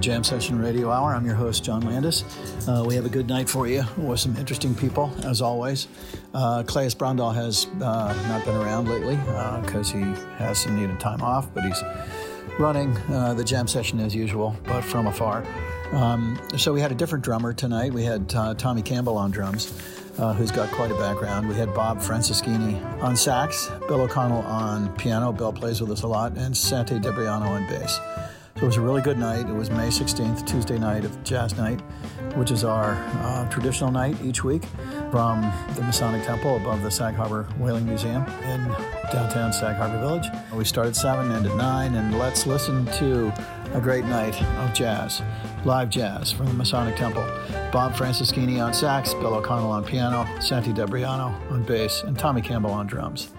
The Jam Session Radio Hour. I'm your host, John Landes. Uh, we have a good night for you with some interesting people, as always. Uh, Claes Brondal has uh, not been around lately because uh, he has some needed time off, but he's running uh, the jam session as usual, but from afar. Um, so we had a different drummer tonight. We had uh, Tommy Campbell on drums. Uh, who's got quite a background. We had Bob Franceschini on sax, Bill O'Connell on piano. Bill plays with us a lot, and Santi Debriano on bass. So it was a really good night. It was May 16th, Tuesday night of Jazz Night, which is our uh, traditional night each week from the Masonic Temple above the Sag Harbor Whaling Museum in downtown Sag Harbor Village. We started 7, and ended 9, and let's listen to a great night of jazz, live jazz from the Masonic Temple. Bob Franceschini on sax, Bill O'Connell on piano, Santi Debriano on bass, and Tommy Campbell on drums.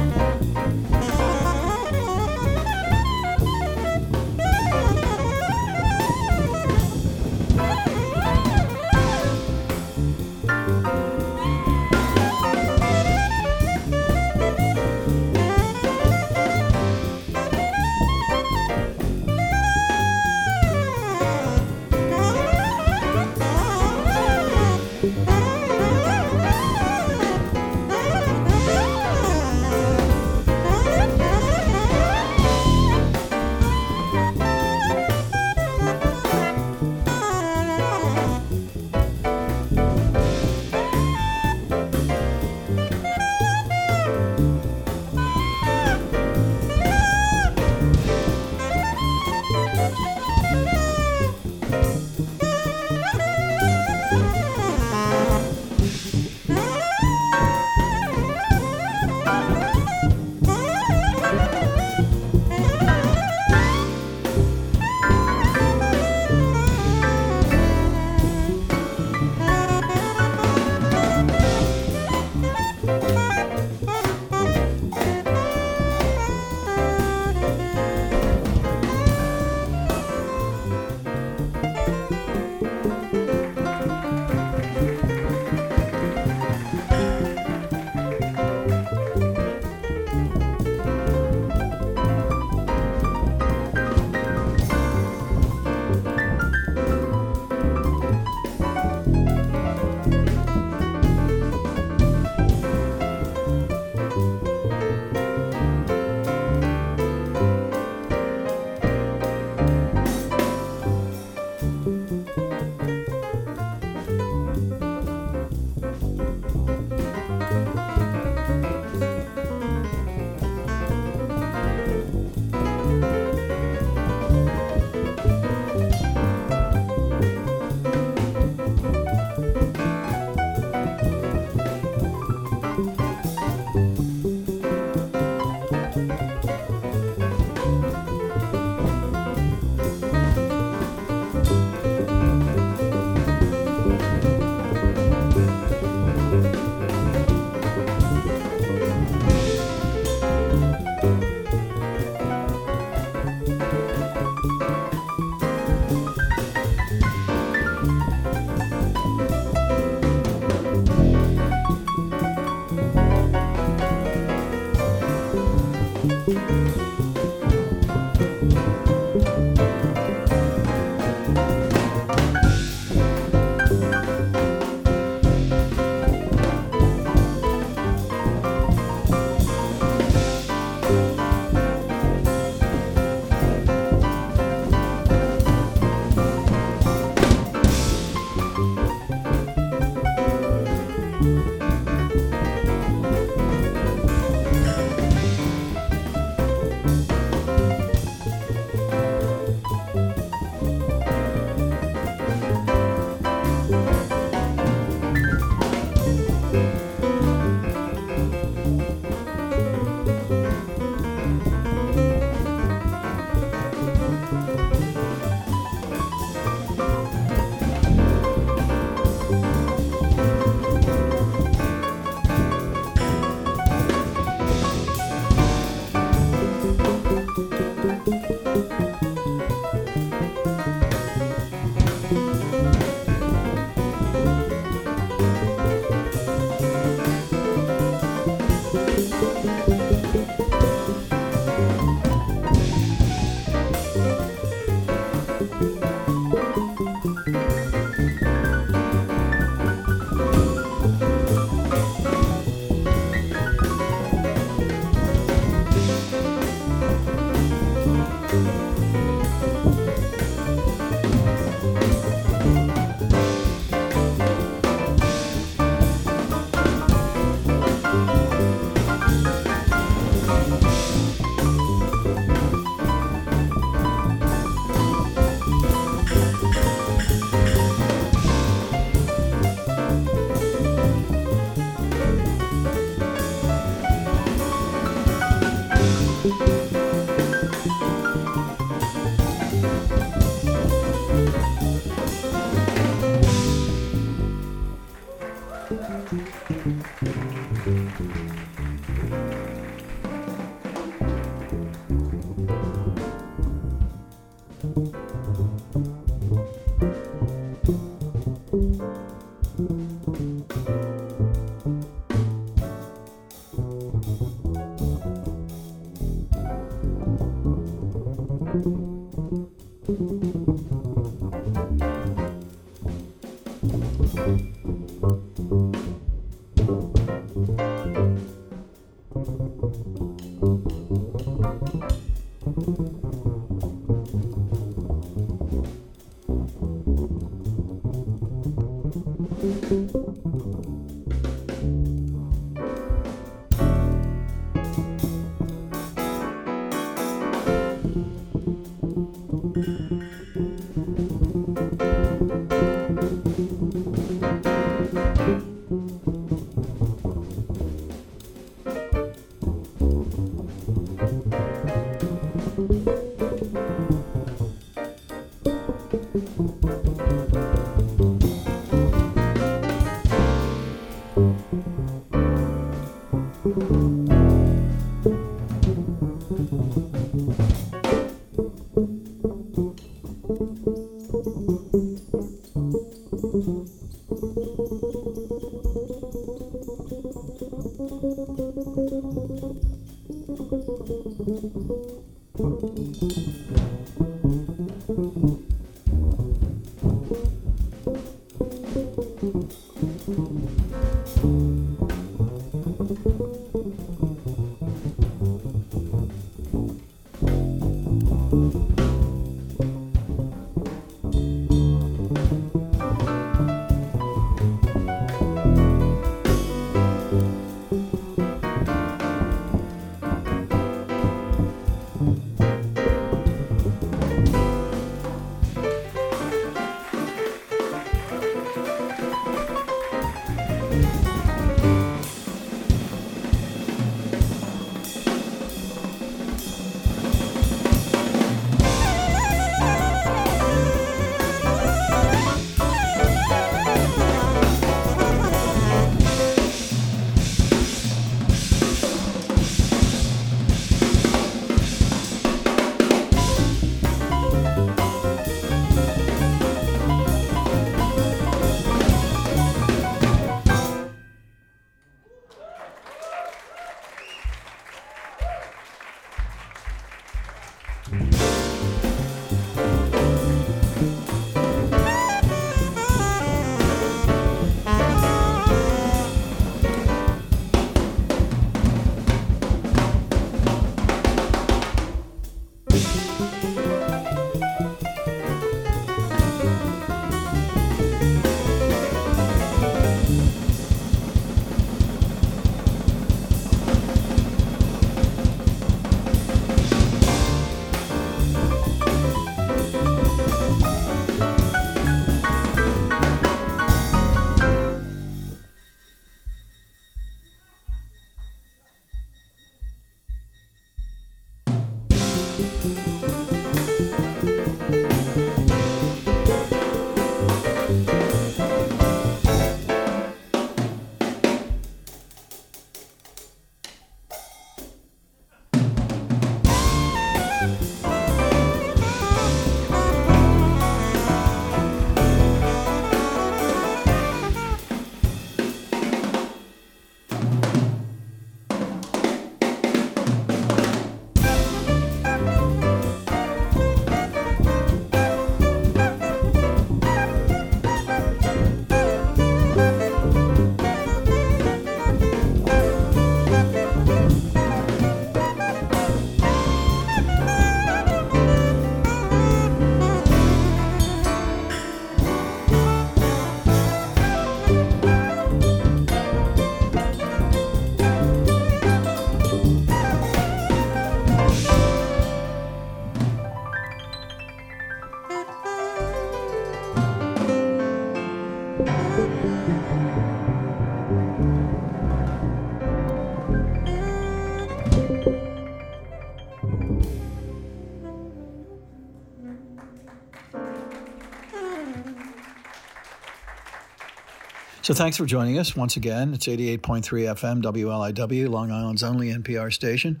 So thanks for joining us once again. It's 88.3 FM WLIW, Long Island's only NPR station.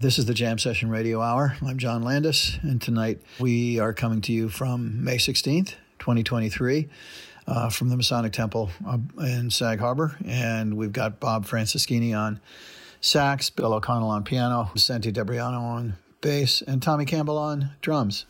This is the Jam Session Radio Hour. I'm John Landes, and tonight we are coming to you from May 16th, 2023, uh, from the Masonic Temple uh, in Sag Harbor. And we've got Bob Franceschini on sax, Bill O'Connell on piano, Santi Debriano on bass, and Tommy Campbell on drums.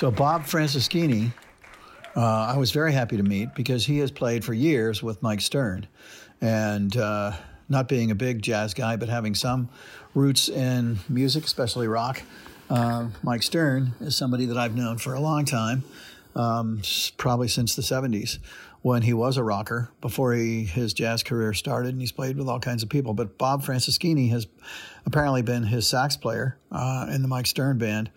So Bob Franceschini, uh, I was very happy to meet because he has played for years with Mike Stern, and uh, not being a big jazz guy, but having some roots in music, especially rock. Uh, Mike Stern is somebody that I've known for a long time, um, probably since the '70s when he was a rocker before he, his jazz career started, and he's played with all kinds of people. But Bob Franceschini has apparently been his sax player uh, in the Mike Stern band.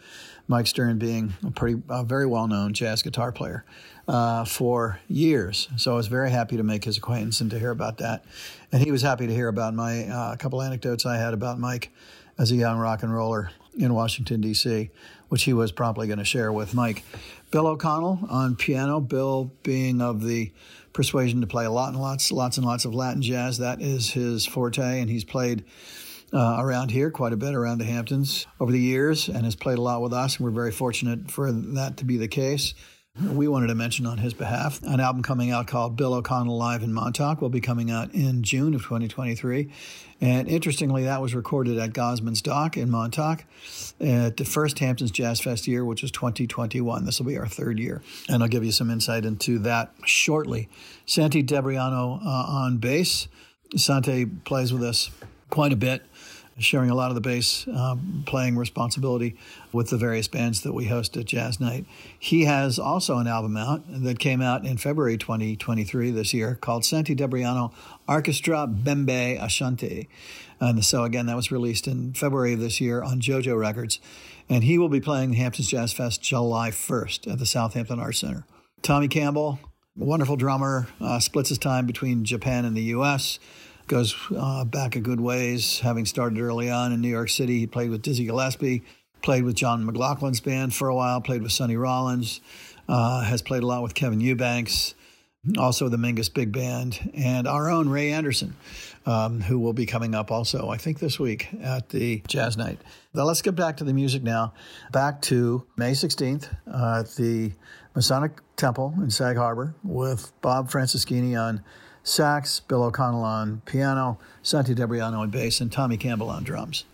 Mike Stern being a pretty a very well known jazz guitar player uh, for years. So I was very happy to make his acquaintance and to hear about that. And he was happy to hear about my uh, couple anecdotes I had about Mike as a young rock and roller in Washington, D.C., which he was probably going to share with Mike. Bill O'Connell on piano, Bill being of the persuasion to play a lot and lots, lots and lots of Latin jazz. That is his forte, and he's played uh, around here quite a bit around the Hamptons over the years and has played a lot with us. And we're very fortunate for that to be the case. We wanted to mention on his behalf an album coming out called Bill O'Connell Live in Montauk will be coming out in June of 2023. And interestingly, that was recorded at Gosman's Dock in Montauk at the first Hamptons Jazz Fest year, which was 2021. This will be our third year. And I'll give you some insight into that shortly. Santi Debriano uh, on bass. Santi plays with us quite a bit sharing a lot of the bass um, playing responsibility with the various bands that we host at Jazz Night. He has also an album out that came out in February 2023 this year called Santi Debriano Orchestra Bembe Ashanti. And so, again, that was released in February of this year on JoJo Records. And he will be playing the Hamptons Jazz Fest July 1st at the Southampton Arts Center. Tommy Campbell, wonderful drummer, uh, splits his time between Japan and the U.S goes uh, back a good ways, having started early on in New York City. He played with Dizzy Gillespie, played with John McLaughlin's band for a while, played with Sonny Rollins, uh, has played a lot with Kevin Eubanks, also the Mingus Big Band, and our own Ray Anderson, um, who will be coming up also, I think, this week at the Jazz Night. Now, let's get back to the music now. Back to May 16th uh, at the Masonic Temple in Sag Harbor with Bob Franceschini on sax, Bill O'Connell on piano, Santi Debriano on bass, and Tommy Campbell on drums.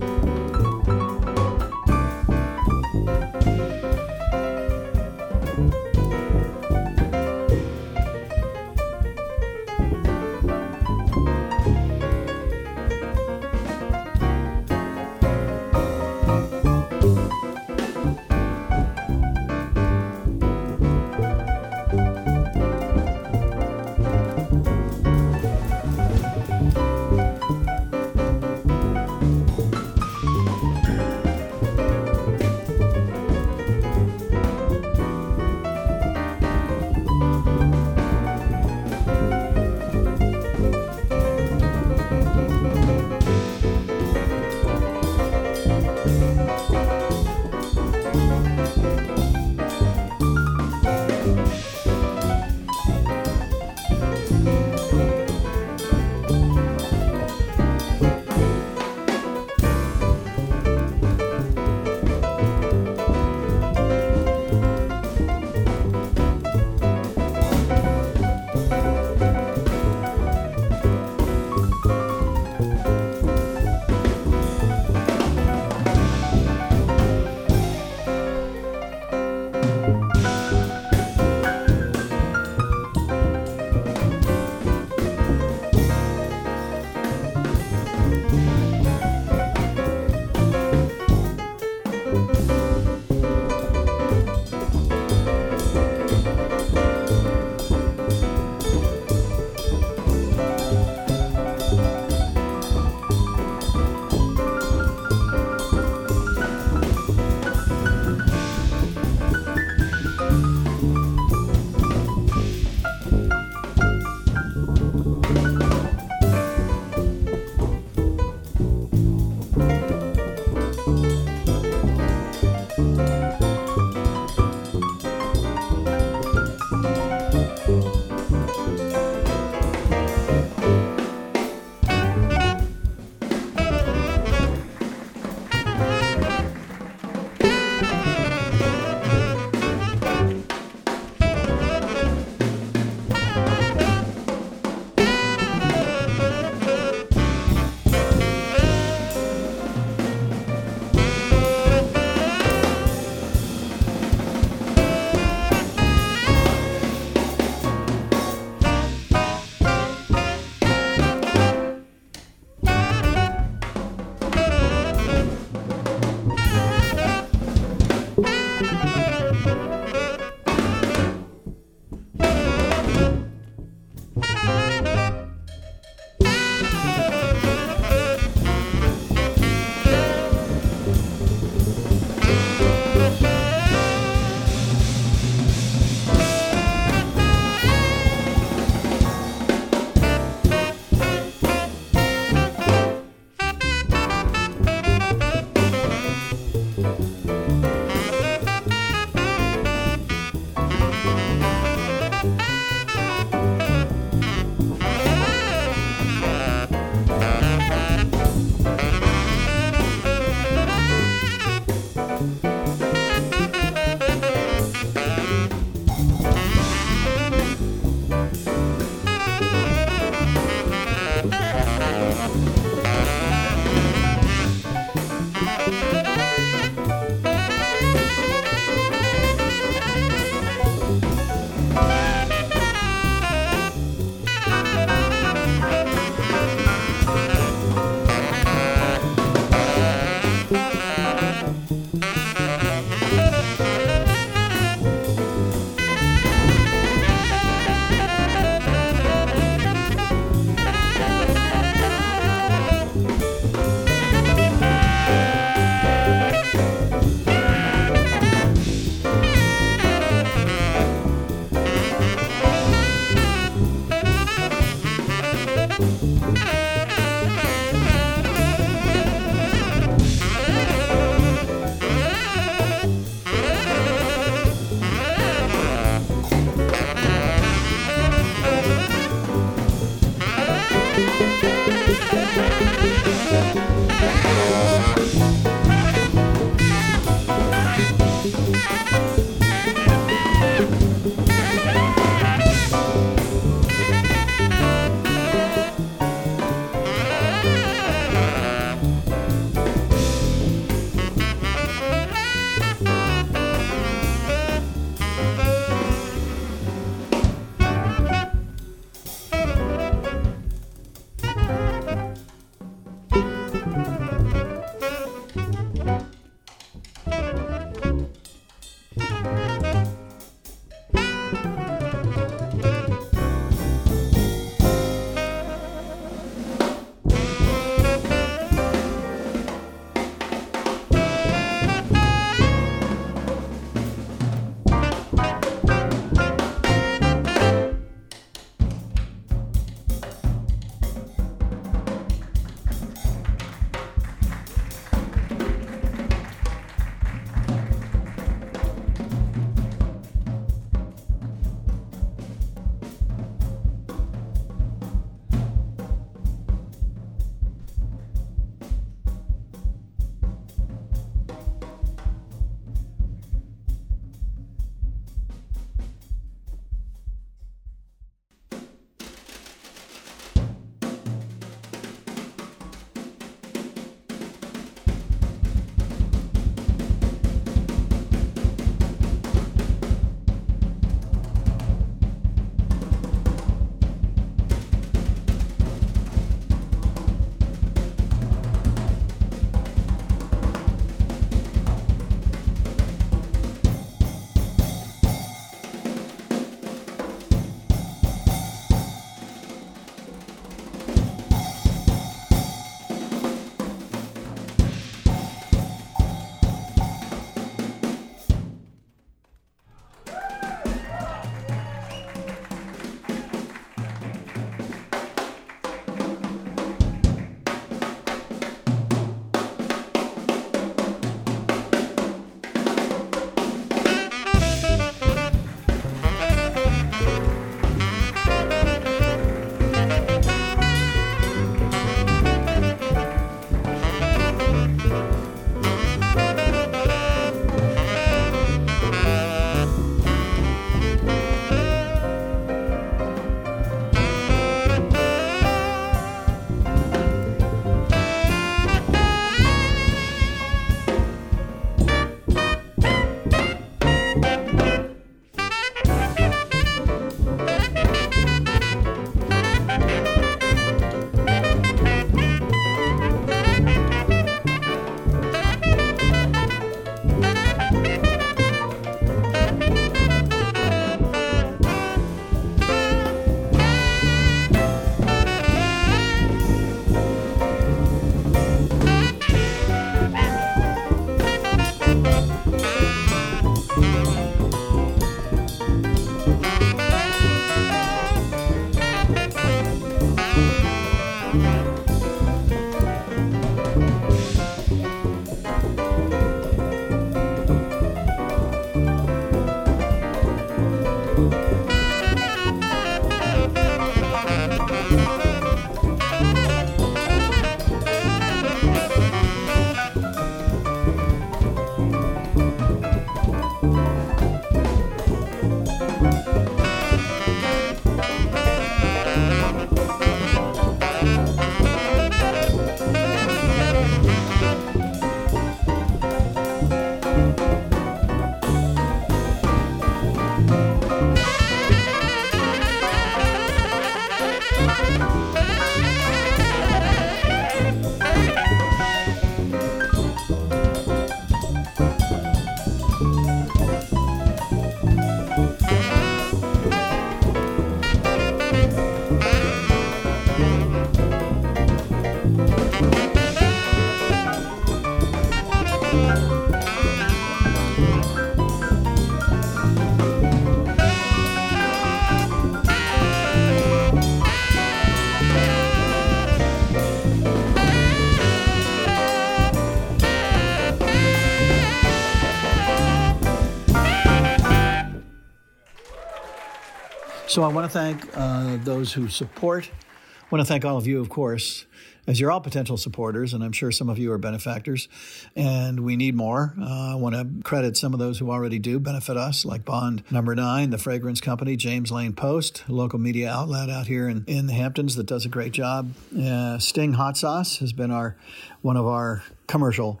So I want to thank uh, those who support. I want to thank all of you, of course, as you're all potential supporters, and I'm sure some of you are benefactors, and we need more. Uh, I want to credit some of those who already do benefit us, like Bond Number Nine, the Fragrance Company, James Lane Post, local media outlet out here in, in the Hamptons that does a great job. Uh, Sting Hot Sauce has been our one of our commercial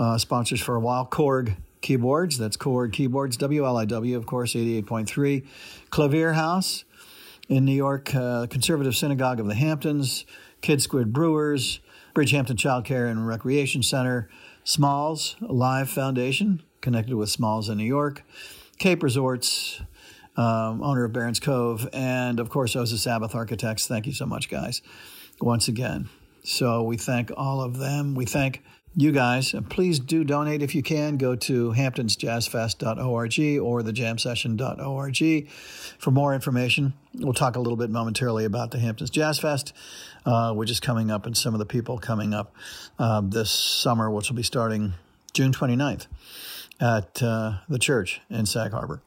uh, sponsors for a while. Korg keyboards. That's Korg Keyboards, WLIW, of course, 88.3. Clavier House in New York, uh, Conservative Synagogue of the Hamptons, Kidd Squid Brewers, Bridgehampton Child Care and Recreation Center, Smalls Live Foundation, connected with Smalls in New York, Cape Resorts, um, owner of Baron's Cove, and of course, Oza Sabbeth Architects. Thank you so much, guys, once again. So we thank all of them. We thank you guys, please do donate if you can. Go to hamptonsjazzfest.org or thejamsession.org for more information. We'll talk a little bit momentarily about the Hamptons Jazz Fest, uh, which is coming up, and some of the people coming up uh, this summer, which will be starting June 29th at uh, the church in Sag Harbor.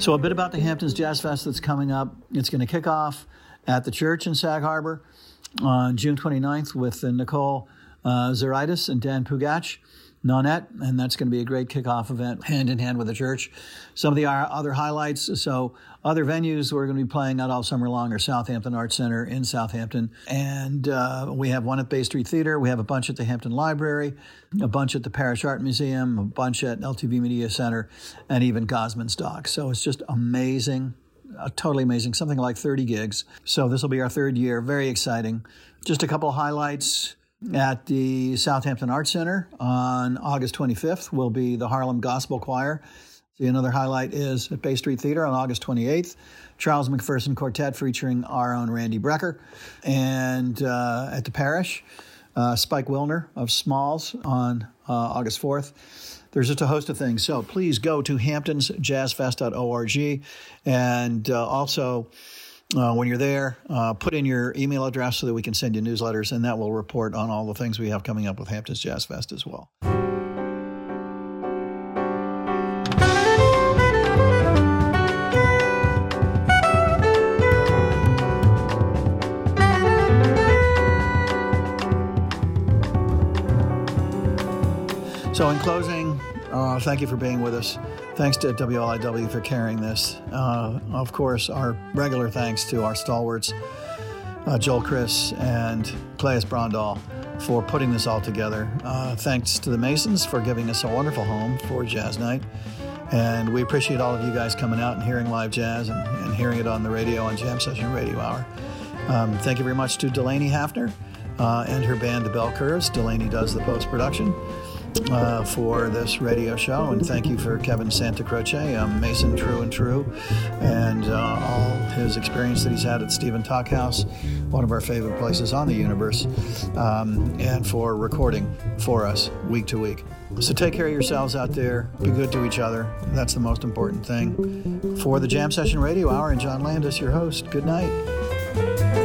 So, a bit about the Hamptons Jazz Fest that's coming up. It's going to kick off at the church in Sag Harbor on June 29th with Nicole uh, Zuraitis and Dan Pugach. Nonette, and that's going to be a great kickoff event, hand in hand with the church. Some of the other highlights. So, other venues we're going to be playing not all summer long are Southampton Arts Center in Southampton, and uh, we have one at Bay Street Theater. We have a bunch at the Hampton Library, a bunch at the Parrish Art Museum, a bunch at LTV Media Center, and even Gosman's Dock. So it's just amazing. Uh, totally amazing, something like 30 gigs. So, this will be our third year. Very exciting. Just a couple highlights at the Southampton Arts Center on August 25th will be the Harlem Gospel Choir. See, another highlight is at Bay Street Theater on August 28th, Charles McPherson Quartet featuring our own Randy Brecker. And uh, at the Parrish, uh, Spike Wilner of Smalls on uh, August 4th. There's just a host of things. So please go to hamptonsjazzfest.org and uh, also uh, when you're there, uh, put in your email address so that we can send you newsletters, and that will report on all the things we have coming up with Hamptons Jazz Fest as well. So, in closing, thank you for being with us. Thanks to WLIW for carrying this. Uh, of course, our regular thanks to our stalwarts, uh, Joel Chris and Claes Brondal, for putting this all together. Uh, thanks to the Masons for giving us a wonderful home for Jazz Night. And we appreciate all of you guys coming out and hearing live jazz and, and hearing it on the radio on Jam Session Radio Hour. Um, thank you very much to Delaney Hafner uh, and her band, The Bell Curves. Delaney does the post production uh, for this radio show. And thank you for Kevin Santacroce, um, Mason True and True, and uh, all his experience that he's had at Stephen Talkhouse, one of our favorite places on the universe, um, and for recording for us week to week. So take care of yourselves out there. Be good to each other. That's the most important thing. For the Jam Session Radio Hour, and John Landes, your host, good night.